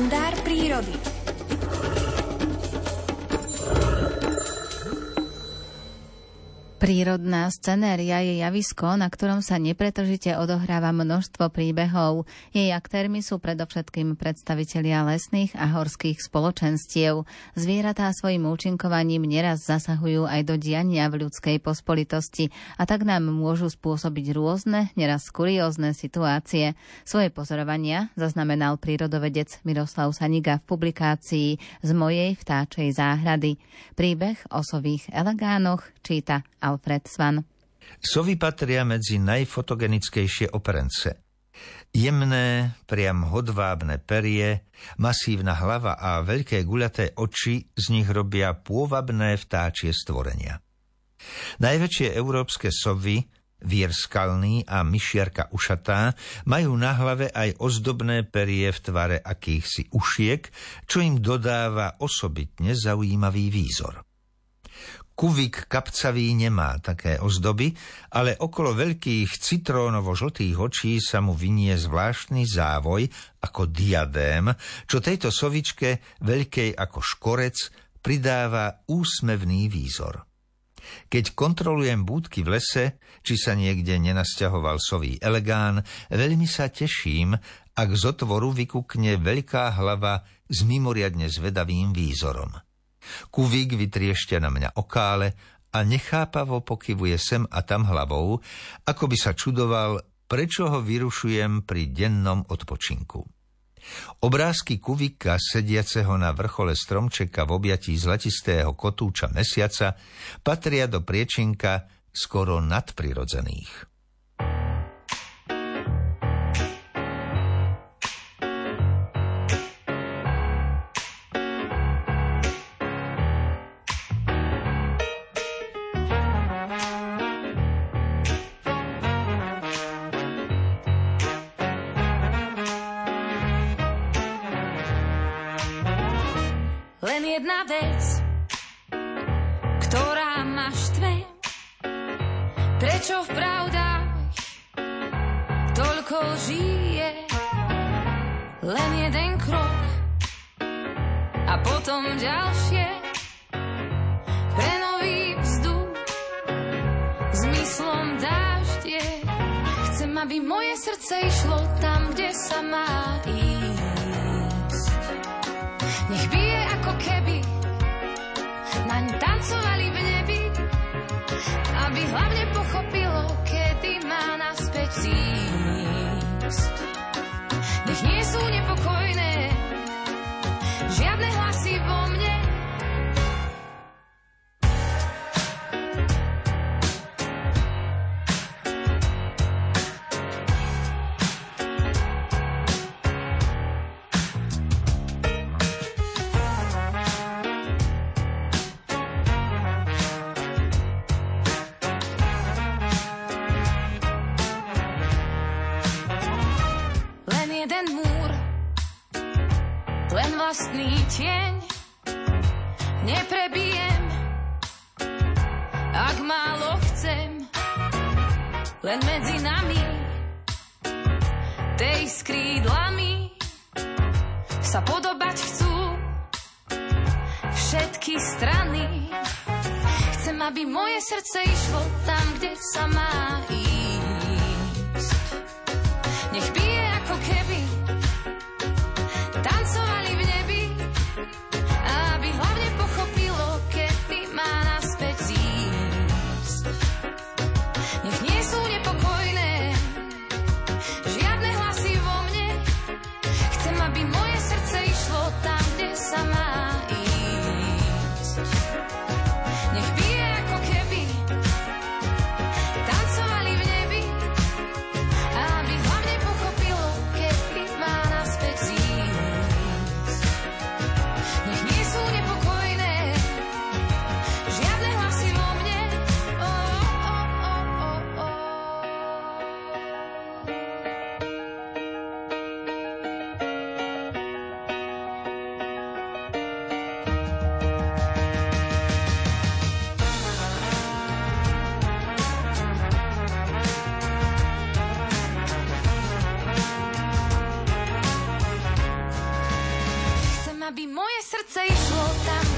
kalendár prírody. Prírodná scenéria je javisko, na ktorom sa nepretržite odohráva množstvo príbehov. Jej aktérmi sú predovšetkým predstavitelia lesných a horských spoločenstiev. Zvieratá svojim účinkovaním neraz zasahujú aj do diania v ľudskej pospolitosti a tak nám môžu spôsobiť rôzne, neraz kuriózne situácie. Svoje pozorovania zaznamenal prírodovedec Miroslav Saniga v publikácii Z mojej vtáčej záhrady. Príbeh o sových elegánoch číta Alfred Svan. Sovy patria medzi najfotogenickejšie operence. Jemné, priam hodvábne perie, masívna hlava a veľké guľaté oči z nich robia pôvabné vtáčie stvorenia. Najväčšie európske sovy, vír skalný a myšiarka ušatá, majú na hlave aj ozdobné perie v tvare akýchsi ušiek, čo im dodáva osobitne zaujímavý výzor. Kuvik kapcavý nemá také ozdoby, ale okolo veľkých citrónovo-žltých očí sa mu vynie zvláštny závoj ako diadém, čo tejto sovičke, veľkej ako škorec, pridáva úsmevný výzor. Keď kontrolujem búdky v lese, či sa niekde nenasťahoval sový elegán, veľmi sa teším, ak z otvoru vykukne veľká hlava s mimoriadne zvedavým výzorom. Kuvík vytriešťa na mňa okále a nechápavo pokyvuje sem a tam hlavou, ako by sa čudoval, prečo ho vyrušujem pri dennom odpočinku. Obrázky kuvika sediaceho na vrchole stromčeka v objatí zlatistého kotúča mesiaca patria do priečinka skoro nadprirodzených. Len jedna vec, ktorá ma štve. Prečo v pravdách toľko žije? Len jeden krok a potom ďalšie. Pre nový vzduch zmyslom dáždie. Chcem, aby moje srdce išlo tam, kde sa má ísť. Nech bije ako keby naň tancovali v nebi, aby hlavne pochopilo, kedy má naspäť ísť. Nech nie sú nepokojné jeden múr, len vlastný tieň. Neprebijem, ak málo chcem, len medzi nami, tej skrídlami sa podobať chcú všetky strany. Chcem, aby moje srdce išlo tam, kde sa má ísť. Nech bije aby moje srdce išlo tam,